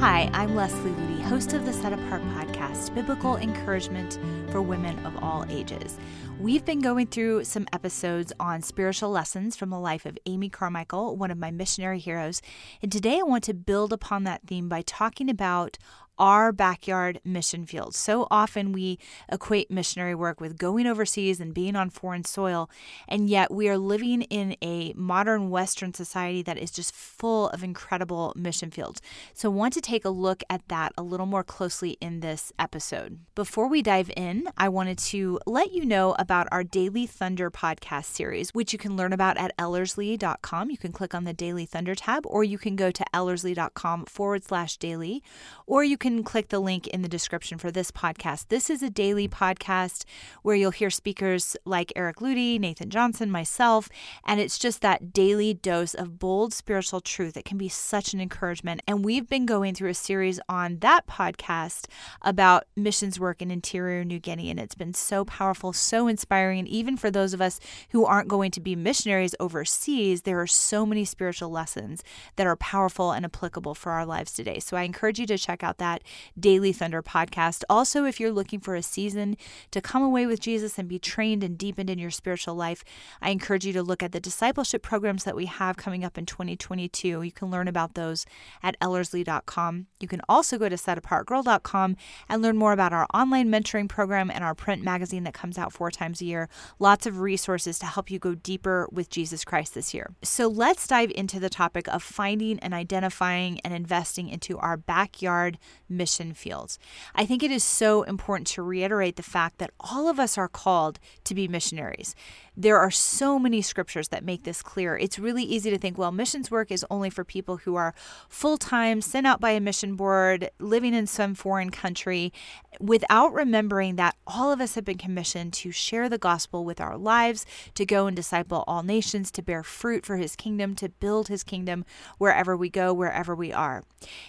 Hi, I'm Leslie Ludy, host of the Set Apart podcast, Biblical Encouragement for Women of All Ages. We've been going through some episodes on spiritual lessons from the life of Amy Carmichael, one of my missionary heroes. And today I want to build upon that theme by talking about our backyard mission field. So often we equate missionary work with going overseas and being on foreign soil, and yet we are living in a modern Western society that is just full of incredible mission fields. So I want to take a look at that a little more closely in this episode. Before we dive in, I wanted to let you know about our Daily Thunder podcast series, which you can learn about at Ellerslie.com. You can click on the Daily Thunder tab, or you can go to Ellerslie.com forward slash daily, or you can can click the link in the description for this podcast. This is a daily podcast where you'll hear speakers like Eric Ludy, Nathan Johnson, myself, and it's just that daily dose of bold spiritual truth that can be such an encouragement. And we've been going through a series on that podcast about missions work in interior New Guinea, and it's been so powerful, so inspiring. And even for those of us who aren't going to be missionaries overseas, there are so many spiritual lessons that are powerful and applicable for our lives today. So I encourage you to check out that that Daily Thunder podcast. Also, if you're looking for a season to come away with Jesus and be trained and deepened in your spiritual life, I encourage you to look at the discipleship programs that we have coming up in 2022. You can learn about those at ellerslie.com. You can also go to setapartgirl.com and learn more about our online mentoring program and our print magazine that comes out four times a year. Lots of resources to help you go deeper with Jesus Christ this year. So let's dive into the topic of finding and identifying and investing into our backyard mission fields. I think it is so important to reiterate the fact that all of us are called to be missionaries. There are so many scriptures that make this clear. It's really easy to think, well, missions work is only for people who are full time, sent out by a mission board, living in some foreign country, without remembering that all of us have been commissioned to share the gospel with our lives, to go and disciple all nations, to bear fruit for his kingdom, to build his kingdom wherever we go, wherever we are.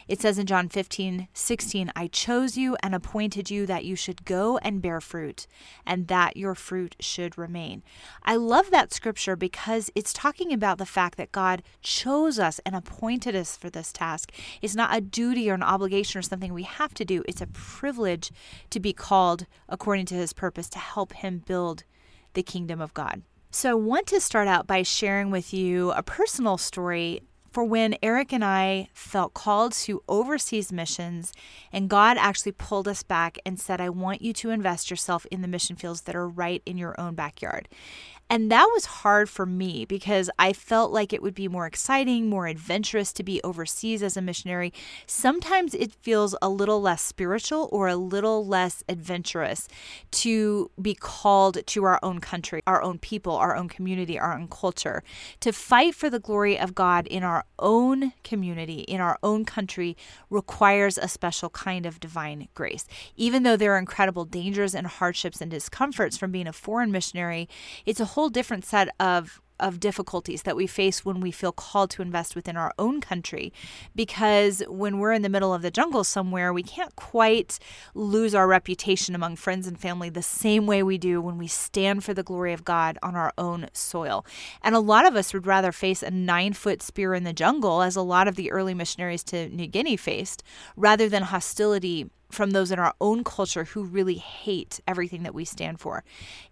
It says in John 15, 16, I chose you and appointed you that you should go and bear fruit, and that your fruit should remain. I love that scripture because it's talking about the fact that God chose us and appointed us for this task. It's not a duty or an obligation or something we have to do, it's a privilege to be called according to his purpose to help him build the kingdom of God. So, I want to start out by sharing with you a personal story for when Eric and I felt called to overseas missions, and God actually pulled us back and said, I want you to invest yourself in the mission fields that are right in your own backyard. And that was hard for me because I felt like it would be more exciting, more adventurous to be overseas as a missionary. Sometimes it feels a little less spiritual or a little less adventurous to be called to our own country, our own people, our own community, our own culture. To fight for the glory of God in our own community, in our own country, requires a special kind of divine grace. Even though there are incredible dangers and hardships and discomforts from being a foreign missionary, it's a whole whole different set of of difficulties that we face when we feel called to invest within our own country. Because when we're in the middle of the jungle somewhere, we can't quite lose our reputation among friends and family the same way we do when we stand for the glory of God on our own soil. And a lot of us would rather face a nine foot spear in the jungle, as a lot of the early missionaries to New Guinea faced, rather than hostility from those in our own culture who really hate everything that we stand for.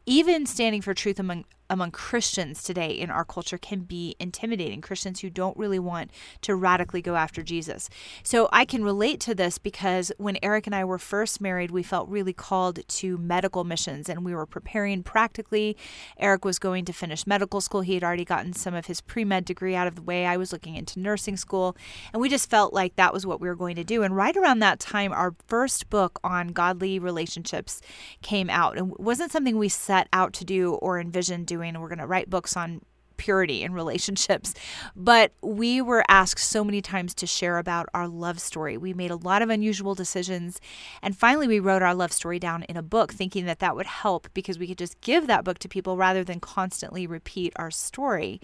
Even standing for truth among among Christians today in our culture can be intimidating. Christians who don't really want to radically go after Jesus. So I can relate to this because when Eric and I were first married, we felt really called to medical missions and we were preparing practically. Eric was going to finish medical school. He had already gotten some of his pre med degree out of the way. I was looking into nursing school. And we just felt like that was what we were going to do. And right around that time, our first book on godly relationships came out. And it wasn't something we set out to do or envisioned doing doing. We're going to write books on purity in relationships. But we were asked so many times to share about our love story. We made a lot of unusual decisions. And finally, we wrote our love story down in a book, thinking that that would help because we could just give that book to people rather than constantly repeat our story.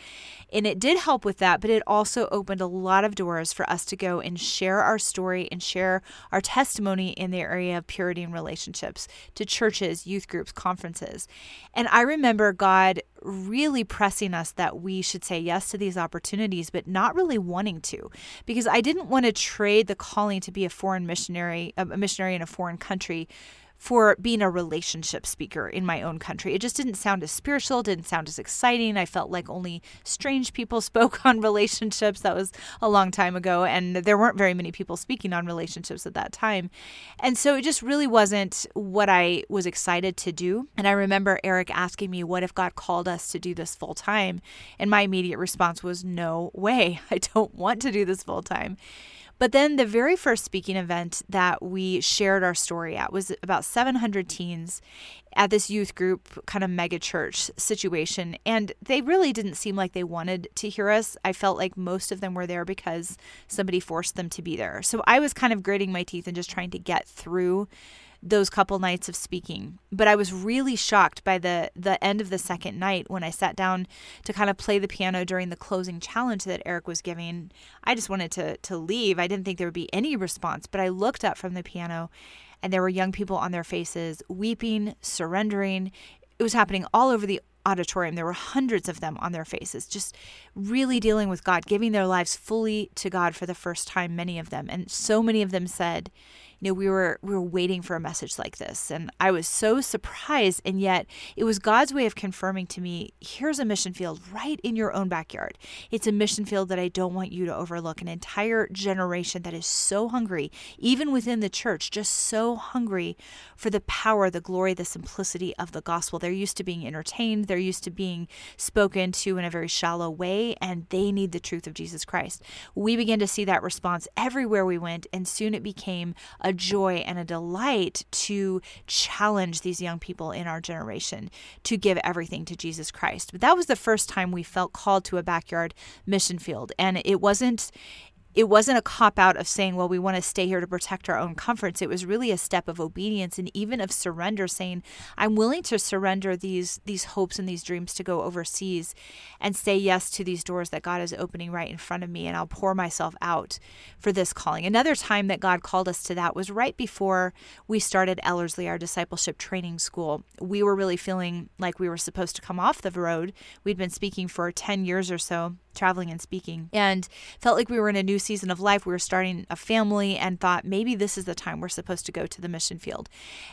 And it did help with that, but it also opened a lot of doors for us to go and share our story and share our testimony in the area of purity in relationships to churches, youth groups, conferences. And I remember God really pressing us that we should say yes to these opportunities, but not really wanting to, because I didn't want to trade the calling to be a foreign missionary, a missionary in a foreign country for being a relationship speaker in my own country. It just didn't sound as spiritual, didn't sound as exciting. I felt like only strange people spoke on relationships. That was a long time ago, and there weren't very many people speaking on relationships at that time. And so it just really wasn't what I was excited to do. And I remember Eric asking me, What if God called us to do this full time? And my immediate response was, No way. I don't want to do this full time. But then the very first speaking event that we shared our story at was about 700 teens at this youth group kind of mega church situation. And they really didn't seem like they wanted to hear us. I felt like most of them were there because somebody forced them to be there. So I was kind of gritting my teeth and just trying to get through those couple nights of speaking. But I was really shocked by the the end of the second night when I sat down to kind of play the piano during the closing challenge that Eric was giving. I just wanted to to leave. I didn't think there would be any response, but I looked up from the piano and there were young people on their faces weeping, surrendering. It was happening all over the auditorium. There were hundreds of them on their faces, just really dealing with God, giving their lives fully to God for the first time, many of them. And so many of them said, you know, we were we were waiting for a message like this. And I was so surprised. And yet it was God's way of confirming to me, here's a mission field right in your own backyard. It's a mission field that I don't want you to overlook. An entire generation that is so hungry, even within the church, just so hungry for the power, the glory, the simplicity of the gospel. They're used to being entertained, they're used to being spoken to in a very shallow way, and they need the truth of Jesus Christ. We began to see that response everywhere we went, and soon it became a joy and a delight to challenge these young people in our generation to give everything to Jesus Christ. But that was the first time we felt called to a backyard mission field. And it wasn't it wasn't a cop out of saying, well, we want to stay here to protect our own comforts. It was really a step of obedience and even of surrender, saying, I'm willing to surrender these these hopes and these dreams to go overseas and say yes to these doors that God is opening right in front of me, and I'll pour myself out for this calling. Another time that God called us to that was right before we started Ellerslie, our discipleship training school. We were really feeling like we were supposed to come off the road. We'd been speaking for 10 years or so traveling and speaking and felt like we were in a new season of life. We were starting a family and thought maybe this is the time we're supposed to go to the mission field.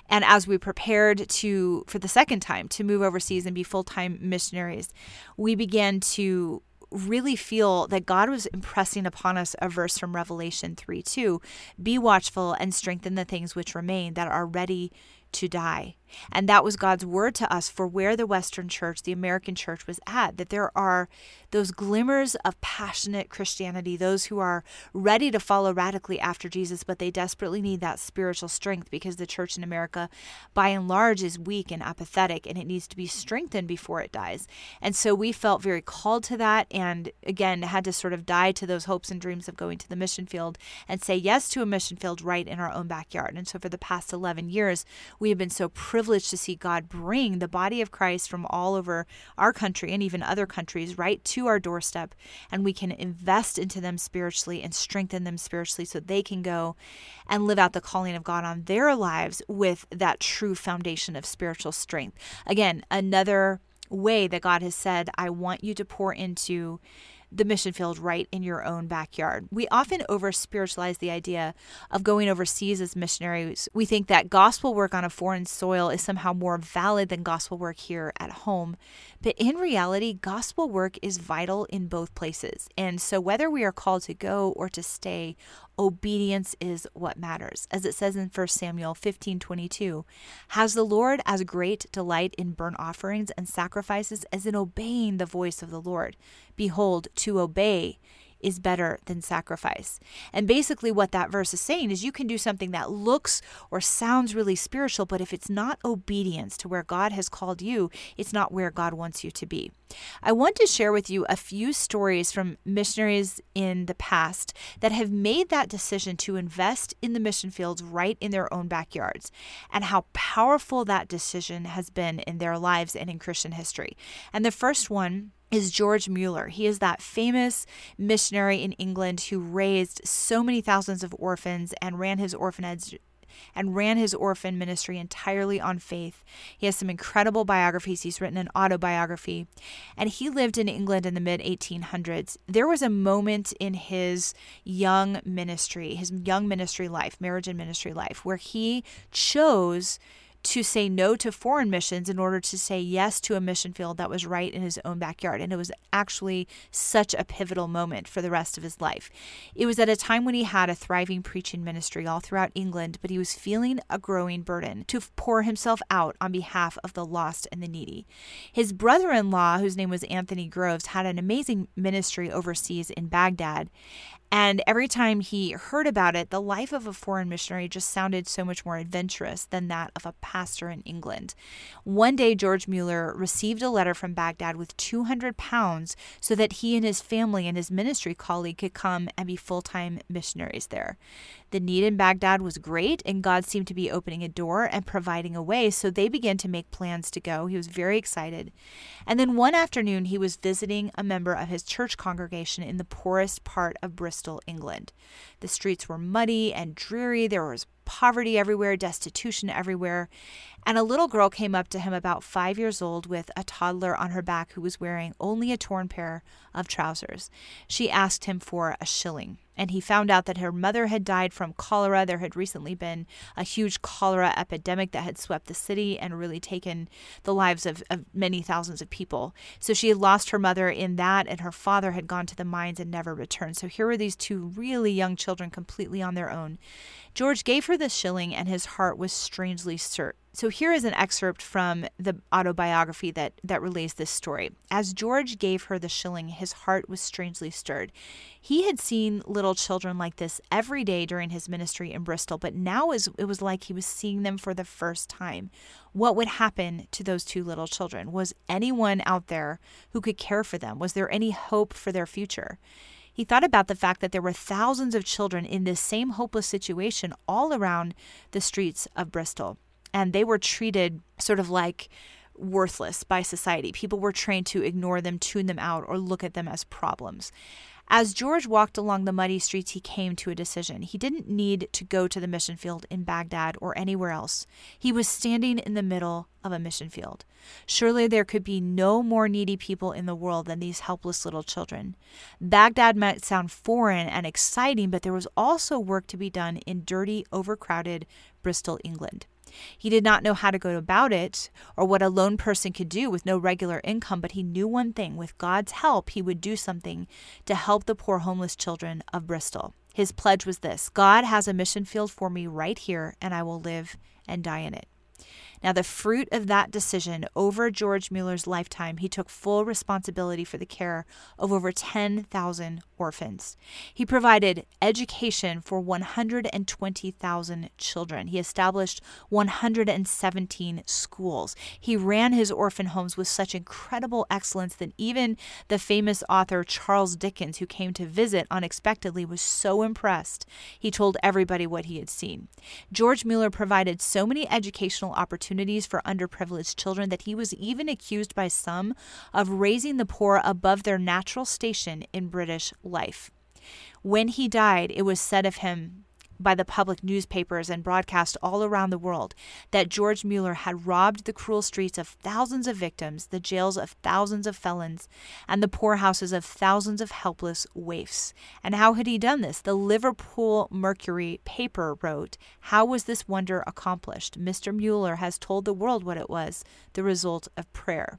And as we prepared to, for the second time, to move overseas and be full time missionaries, we began to really feel that God was impressing upon us a verse from Revelation 3 2 Be watchful and strengthen the things which remain that are ready to die. And that was God's word to us for where the Western church, the American church, was at. That there are those glimmers of passionate Christianity, those who are ready to follow radically after Jesus, but they desperately need that spiritual strength because the church in America, by and large, is weak and apathetic and it needs to be strengthened before it dies. And so we felt very called to that and again had to sort of die to those hopes and dreams of going to the mission field and say yes to a mission field right in our own backyard. And so for the past 11 years, we have been so privileged to see God bring the body of Christ from all over our country and even other countries right to our doorstep. And we can invest into them spiritually and strengthen them spiritually so they can go and live out the calling of God on their lives with that true foundation of spiritual strength. Again, another way that God has said, I want you to pour into the mission field right in your own backyard. We often over spiritualize the idea of going overseas as missionaries. We think that gospel work on a foreign soil is somehow more valid than gospel work here at home. But in reality, gospel work is vital in both places. And so whether we are called to go or to stay, obedience is what matters. As it says in 1 Samuel 15:22, has the Lord as great delight in burnt offerings and sacrifices as in obeying the voice of the Lord. Behold, to obey is better than sacrifice. And basically, what that verse is saying is you can do something that looks or sounds really spiritual, but if it's not obedience to where God has called you, it's not where God wants you to be. I want to share with you a few stories from missionaries in the past that have made that decision to invest in the mission fields right in their own backyards and how powerful that decision has been in their lives and in Christian history. And the first one is George Mueller. He is that famous missionary in England who raised so many thousands of orphans and ran his orphanage and ran his orphan ministry entirely on faith. He has some incredible biographies. He's written an autobiography, and he lived in England in the mid 1800s. There was a moment in his young ministry, his young ministry life, marriage and ministry life, where he chose to say no to foreign missions in order to say yes to a mission field that was right in his own backyard. And it was actually such a pivotal moment for the rest of his life. It was at a time when he had a thriving preaching ministry all throughout England, but he was feeling a growing burden to pour himself out on behalf of the lost and the needy. His brother in law, whose name was Anthony Groves, had an amazing ministry overseas in Baghdad. And every time he heard about it, the life of a foreign missionary just sounded so much more adventurous than that of a pastor in England. One day, George Mueller received a letter from Baghdad with 200 pounds so that he and his family and his ministry colleague could come and be full time missionaries there. The need in Baghdad was great, and God seemed to be opening a door and providing a way, so they began to make plans to go. He was very excited. And then one afternoon, he was visiting a member of his church congregation in the poorest part of Bristol, England. The streets were muddy and dreary, there was poverty everywhere, destitution everywhere. And a little girl came up to him about five years old with a toddler on her back who was wearing only a torn pair of trousers. She asked him for a shilling and he found out that her mother had died from cholera. There had recently been a huge cholera epidemic that had swept the city and really taken the lives of, of, many thousands of people. So she had lost her mother in that, and her father had gone to the mines and never returned. So here were these two really young children completely on their own. George gave her the shilling, and his heart was strangely stirred. So here is an excerpt from the autobiography that, that relays this story. As George gave her the shilling, his heart was strangely stirred. He had seen little children like this every day during his ministry in Bristol, but now it was like he was seeing them for the first time. What would happen to those two little children? Was anyone out there who could care for them? Was there any hope for their future? He thought about the fact that there were thousands of children in this same hopeless situation all around the streets of Bristol and they were treated sort of like worthless by society. People were trained to ignore them, tune them out, or look at them as problems. As George walked along the muddy streets, he came to a decision. He didn't need to go to the mission field in Baghdad or anywhere else. He was standing in the middle of a mission field. Surely there could be no more needy people in the world than these helpless little children. Baghdad might sound foreign and exciting, but there was also work to be done in dirty, overcrowded Bristol, England. He did not know how to go about it or what a lone person could do with no regular income, but he knew one thing with God's help, he would do something to help the poor homeless children of Bristol. His pledge was this God has a mission field for me right here, and I will live and die in it. Now, the fruit of that decision over George Mueller's lifetime, he took full responsibility for the care of over 10,000 orphans. He provided education for 120,000 children. He established 117 schools. He ran his orphan homes with such incredible excellence that even the famous author Charles Dickens, who came to visit unexpectedly, was so impressed. He told everybody what he had seen. George Mueller provided so many educational opportunities opportunities for underprivileged children that he was even accused by some of raising the poor above their natural station in British life. When he died, it was said of him by the public newspapers and broadcast all around the world that George Mueller had robbed the cruel streets of thousands of victims, the jails of thousands of felons, and the poorhouses of thousands of helpless waifs. And how had he done this? The Liverpool Mercury paper wrote, How was this wonder accomplished? Mr. Mueller has told the world what it was the result of prayer.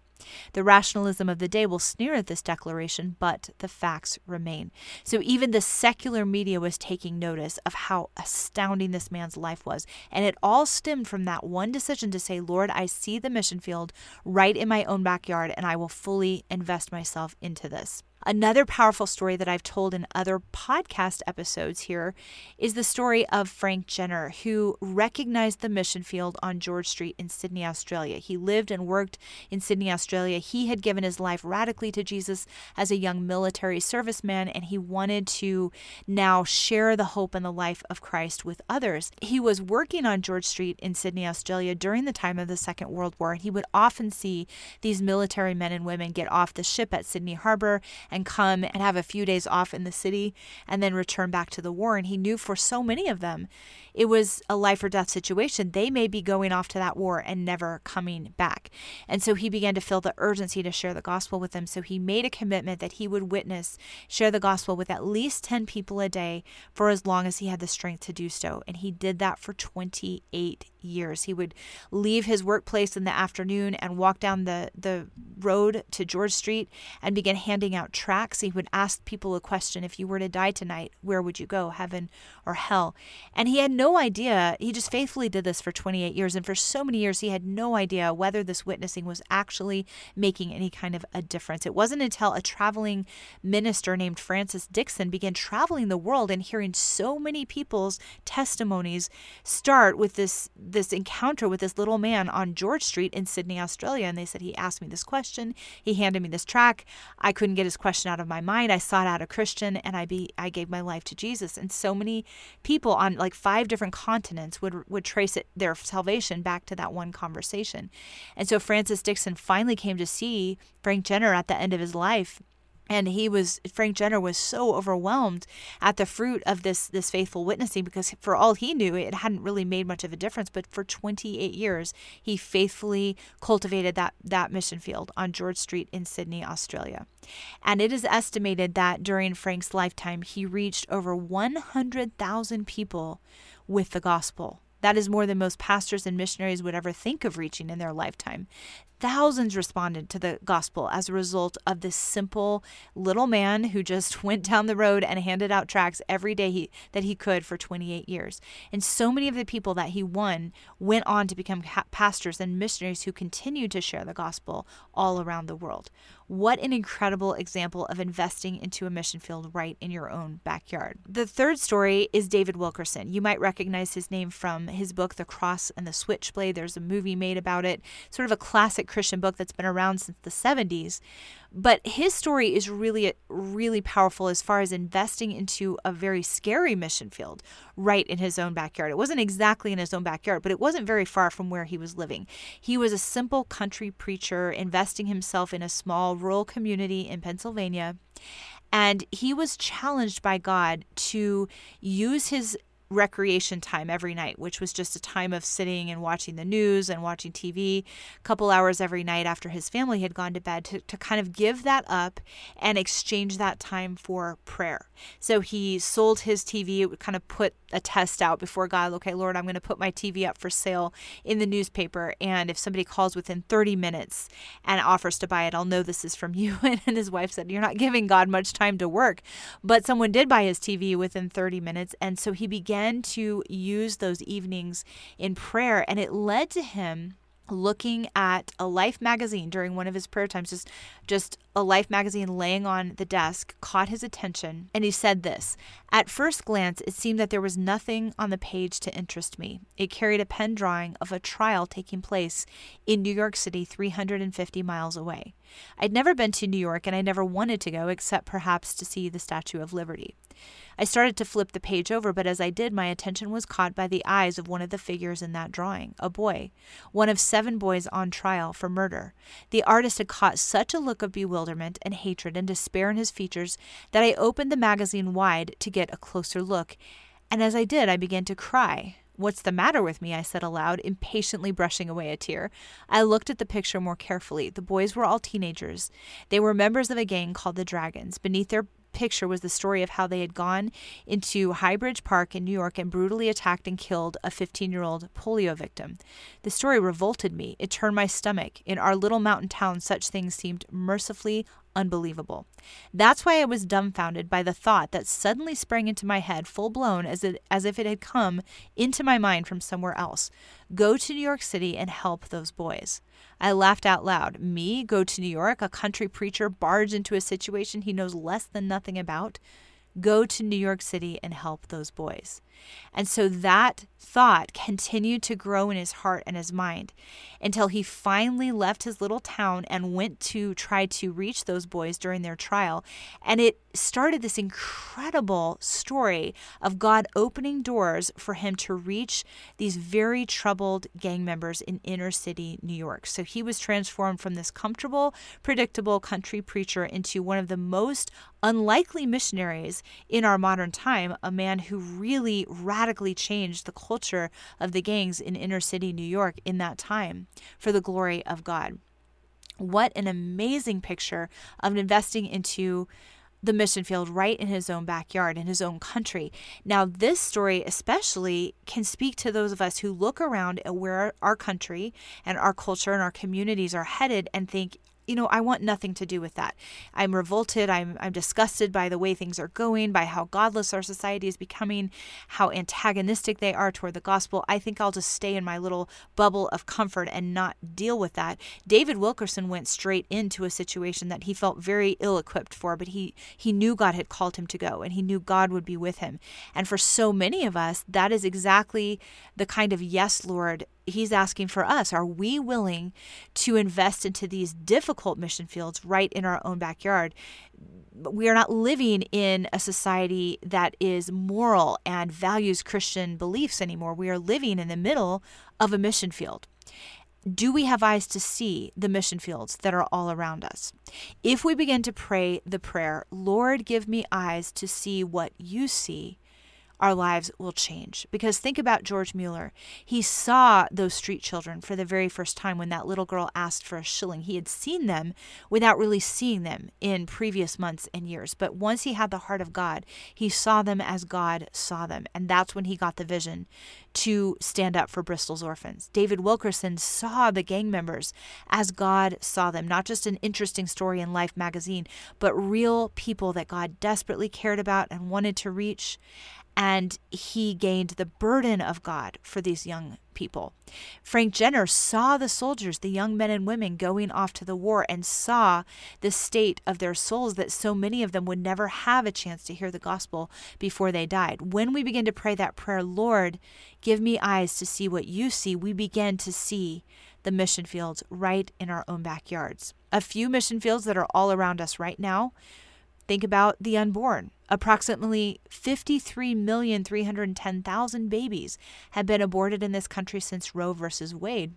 The rationalism of the day will sneer at this declaration, but the facts remain. So even the secular media was taking notice of how astounding this man's life was. And it all stemmed from that one decision to say, Lord, I see the mission field right in my own backyard, and I will fully invest myself into this. Another powerful story that I've told in other podcast episodes here is the story of Frank Jenner, who recognized the mission field on George Street in Sydney, Australia. He lived and worked in Sydney, Australia. He had given his life radically to Jesus as a young military serviceman, and he wanted to now share the hope and the life of Christ with others. He was working on George Street in Sydney, Australia during the time of the Second World War, and he would often see these military men and women get off the ship at Sydney Harbor and come and have a few days off in the city and then return back to the war. And he knew for so many of them, it was a life or death situation. They may be going off to that war and never coming back. And so he began to feel the urgency to share the gospel with them. So he made a commitment that he would witness, share the gospel with at least 10 people a day for as long as he had the strength to do so. And he did that for 28 years. He would leave his workplace in the afternoon and walk down the, the road to George Street and begin handing out tracts. He would ask people a question if you were to die tonight, where would you go, heaven or hell? And he had no idea. He just faithfully did this for 28 years. And for so many years, he had no idea whether this witnessing was actually making any kind of a difference. It wasn't until a traveling minister named Francis Dixon began traveling the world and hearing so many people's testimonies start with this this encounter with this little man on George Street in Sydney, Australia. And they said he asked me this question. He handed me this track. I couldn't get his question out of my mind. I sought out a Christian and I be I gave my life to Jesus. And so many people on like five different continents would would trace it their salvation back to that one conversation. And so Francis Dixon finally came to see Frank Jenner at the end of his life and he was Frank Jenner was so overwhelmed at the fruit of this this faithful witnessing because for all he knew it hadn't really made much of a difference. But for 28 years he faithfully cultivated that that mission field on George Street in Sydney Australia. And it is estimated that during Frank's lifetime he reached over 100,000 people with the gospel. That is more than most pastors and missionaries would ever think of reaching in their lifetime. Thousands responded to the gospel as a result of this simple little man who just went down the road and handed out tracts every day he, that he could for 28 years. And so many of the people that he won went on to become pastors and missionaries who continued to share the gospel all around the world. What an incredible example of investing into a mission field right in your own backyard. The third story is David Wilkerson. You might recognize his name from his book, The Cross and the Switchblade. There's a movie made about it, sort of a classic Christian book that's been around since the 70s. But his story is really, really powerful as far as investing into a very scary mission field right in his own backyard. It wasn't exactly in his own backyard, but it wasn't very far from where he was living. He was a simple country preacher investing himself in a small rural community in Pennsylvania. And he was challenged by God to use his recreation time every night, which was just a time of sitting and watching the news and watching TV, a couple hours every night after his family had gone to bed to, to kind of give that up and exchange that time for prayer. So he sold his TV, it would kind of put a test out before God, okay, Lord, I'm going to put my TV up for sale in the newspaper. And if somebody calls within 30 minutes and offers to buy it, I'll know this is from you. And his wife said, You're not giving God much time to work. But someone did buy his TV within 30 minutes. And so he began to use those evenings in prayer. And it led to him looking at a life magazine during one of his prayer times. Just just a life magazine laying on the desk caught his attention. And he said this at first glance it seemed that there was nothing on the page to interest me. It carried a pen drawing of a trial taking place in New York City 350 miles away I'd never been to New York and I never wanted to go except perhaps to see the Statue of Liberty I started to flip the page over, but as I did, my attention was caught by the eyes of one of the figures in that drawing, a boy, one of seven boys on trial for murder. The artist had caught such a look of bewilderment and hatred and despair in his features that I opened the magazine wide to get a closer look, and as I did, I began to cry. What's the matter with me? I said aloud, impatiently brushing away a tear. I looked at the picture more carefully. The boys were all teenagers. They were members of a gang called the Dragons. Beneath their picture was the story of how they had gone into Highbridge Park in New York and brutally attacked and killed a 15 year old polio victim. The story revolted me. It turned my stomach. In our little mountain town, such things seemed mercifully unbelievable. That's why I was dumbfounded by the thought that suddenly sprang into my head, full blown, as, it, as if it had come into my mind from somewhere else. Go to New York City and help those boys. I laughed out loud. Me go to New York, a country preacher barge into a situation he knows less than nothing about? Go to New York City and help those boys. And so that thought continued to grow in his heart and his mind until he finally left his little town and went to try to reach those boys during their trial. And it started this incredible story of God opening doors for him to reach these very troubled gang members in inner city New York. So he was transformed from this comfortable, predictable country preacher into one of the most unlikely missionaries in our modern time, a man who really radically changed the culture of the gangs in inner city New York in that time for the glory of God. What an amazing picture of investing into the mission field right in his own backyard, in his own country. Now, this story especially can speak to those of us who look around at where our country and our culture and our communities are headed and think, you know, I want nothing to do with that. I'm revolted. I'm, I'm disgusted by the way things are going, by how godless our society is becoming, how antagonistic they are toward the gospel. I think I'll just stay in my little bubble of comfort and not deal with that. David Wilkerson went straight into a situation that he felt very ill equipped for, but he, he knew God had called him to go and he knew God would be with him. And for so many of us, that is exactly the kind of yes, Lord, he's asking for us. Are we willing to invest into these difficult mission fields right in our own backyard? We are not living in a society that is moral and values Christian beliefs anymore. We are living in the middle of a mission field. Do we have eyes to see the mission fields that are all around us? If we begin to pray the prayer, Lord, give me eyes to see what you see, our lives will change. Because think about George Mueller. He saw those street children for the very first time when that little girl asked for a shilling. He had seen them without really seeing them in previous months and years. But once he had the heart of God, he saw them as God saw them. And that's when he got the vision to stand up for Bristol's orphans. David Wilkerson saw the gang members as God saw them, not just an interesting story in Life magazine, but real people that God desperately cared about and wanted to reach and he gained the burden of God for these young people. Frank Jenner saw the soldiers, the young men and women going off to the war, and saw the state of their souls that so many of them would never have a chance to hear the gospel before they died. When we begin to pray that prayer, Lord, give me eyes to see what you see, we begin to see the mission fields right in our own backyards. A few mission fields that are all around us right now Think about the unborn. Approximately 53,310,000 babies have been aborted in this country since Roe versus Wade.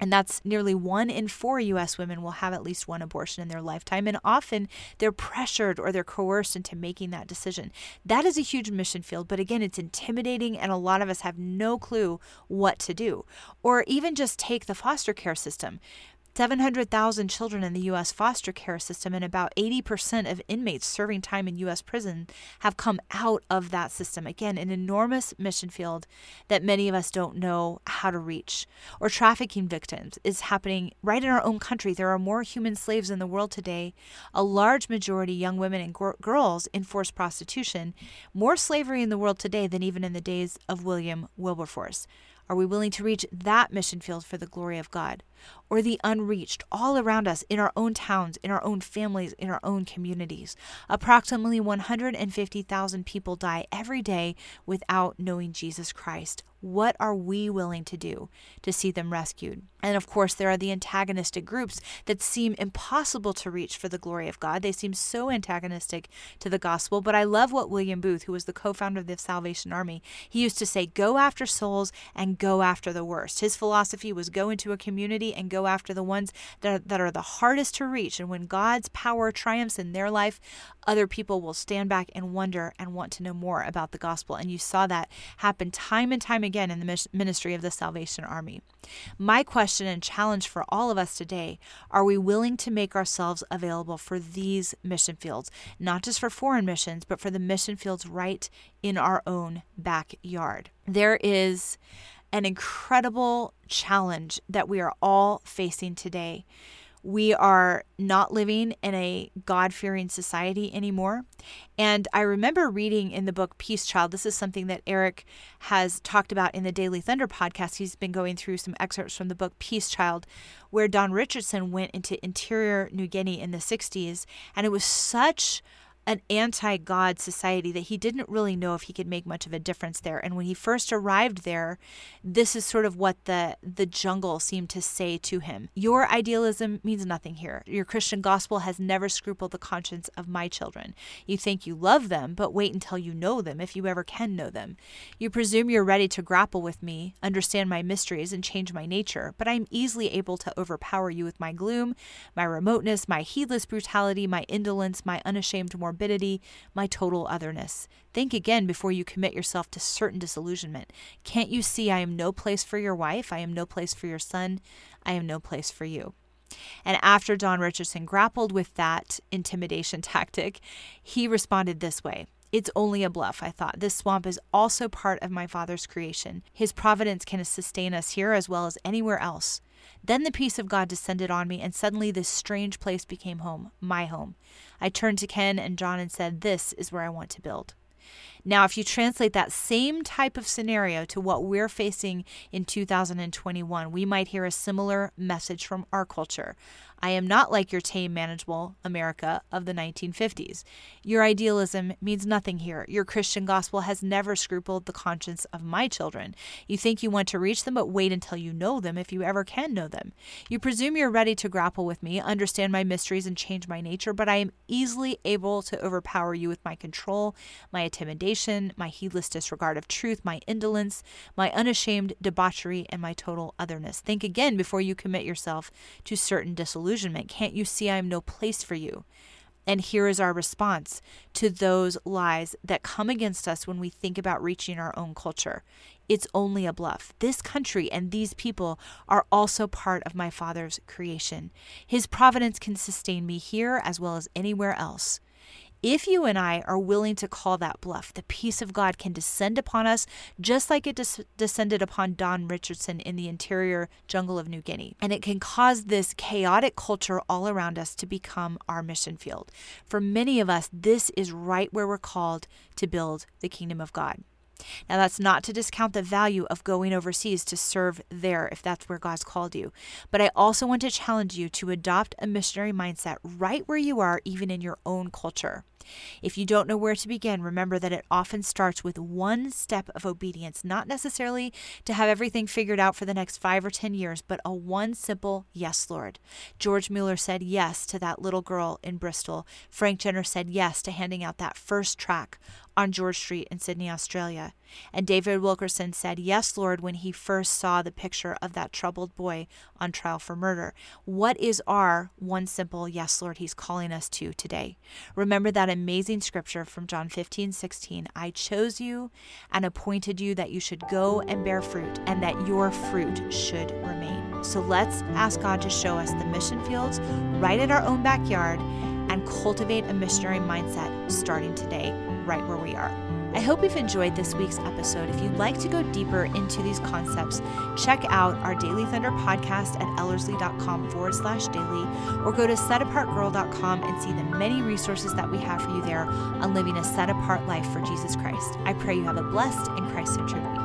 And that's nearly one in four U.S. women will have at least one abortion in their lifetime. And often they're pressured or they're coerced into making that decision. That is a huge mission field. But again, it's intimidating, and a lot of us have no clue what to do. Or even just take the foster care system. 700,000 children in the U.S. foster care system and about 80% of inmates serving time in U.S. prison have come out of that system. Again, an enormous mission field that many of us don't know how to reach. Or trafficking victims is happening right in our own country. There are more human slaves in the world today, a large majority young women and girls in forced prostitution, more slavery in the world today than even in the days of William Wilberforce. Are we willing to reach that mission field for the glory of God? Or the unreached all around us in our own towns, in our own families, in our own communities? Approximately 150,000 people die every day without knowing Jesus Christ. What are we willing to do to see them rescued? And of course, there are the antagonistic groups that seem impossible to reach for the glory of God. They seem so antagonistic to the gospel. But I love what William Booth, who was the co founder of the Salvation Army, he used to say, go after souls and go after the worst. His philosophy was go into a community and go after the ones that are, that are the hardest to reach. And when God's power triumphs in their life, other people will stand back and wonder and want to know more about the gospel. And you saw that happen time and time again in the ministry of the Salvation Army. My question and challenge for all of us today are we willing to make ourselves available for these mission fields, not just for foreign missions, but for the mission fields right in our own backyard? There is an incredible challenge that we are all facing today. We are not living in a God fearing society anymore. And I remember reading in the book Peace Child, this is something that Eric has talked about in the Daily Thunder podcast. He's been going through some excerpts from the book Peace Child, where Don Richardson went into interior New Guinea in the 60s. And it was such an anti God society that he didn't really know if he could make much of a difference there. And when he first arrived there, this is sort of what the, the jungle seemed to say to him Your idealism means nothing here. Your Christian gospel has never scrupled the conscience of my children. You think you love them, but wait until you know them, if you ever can know them. You presume you're ready to grapple with me, understand my mysteries, and change my nature, but I am easily able to overpower you with my gloom, my remoteness, my heedless brutality, my indolence, my unashamed morbidity, my total otherness. Think again before you commit yourself to certain disillusionment. Can't you see I am no place for your wife? I am no place for your son. I am no place for you. And after Don Richardson grappled with that intimidation tactic, he responded this way It's only a bluff, I thought. This swamp is also part of my Father's creation. His providence can sustain us here as well as anywhere else. Then the peace of God descended on me, and suddenly this strange place became home, my home. I turned to Ken and John and said, This is where I want to build. Now, if you translate that same type of scenario to what we're facing in 2021, we might hear a similar message from our culture. I am not like your tame, manageable America of the 1950s. Your idealism means nothing here. Your Christian gospel has never scrupled the conscience of my children. You think you want to reach them, but wait until you know them, if you ever can know them. You presume you're ready to grapple with me, understand my mysteries, and change my nature, but I am easily able to overpower you with my control, my intimidation, my heedless disregard of truth, my indolence, my unashamed debauchery, and my total otherness. Think again before you commit yourself to certain disillusionment disillusionment. Can't you see I am no place for you? And here is our response to those lies that come against us when we think about reaching our own culture. It's only a bluff. This country and these people are also part of my Father's creation. His providence can sustain me here as well as anywhere else. If you and I are willing to call that bluff, the peace of God can descend upon us just like it des- descended upon Don Richardson in the interior jungle of New Guinea. And it can cause this chaotic culture all around us to become our mission field. For many of us, this is right where we're called to build the kingdom of God. Now, that's not to discount the value of going overseas to serve there if that's where God's called you. But I also want to challenge you to adopt a missionary mindset right where you are, even in your own culture. If you don't know where to begin, remember that it often starts with one step of obedience, not necessarily to have everything figured out for the next five or 10 years, but a one simple yes, Lord. George Mueller said yes to that little girl in Bristol. Frank Jenner said yes to handing out that first track on George Street in Sydney, Australia. And David Wilkerson said, Yes, Lord, when he first saw the picture of that troubled boy on trial for murder. What is our one simple yes, Lord, he's calling us to today? Remember that amazing scripture from John 15, 16. I chose you and appointed you that you should go and bear fruit and that your fruit should remain. So let's ask God to show us the mission fields right in our own backyard and cultivate a missionary mindset starting today, right where we are. I hope you've enjoyed this week's episode. If you'd like to go deeper into these concepts, check out our Daily Thunder podcast at ellerslie.com forward slash daily, or go to setapartgirl.com and see the many resources that we have for you there on living a set apart life for Jesus Christ. I pray you have a blessed and Christ centered week.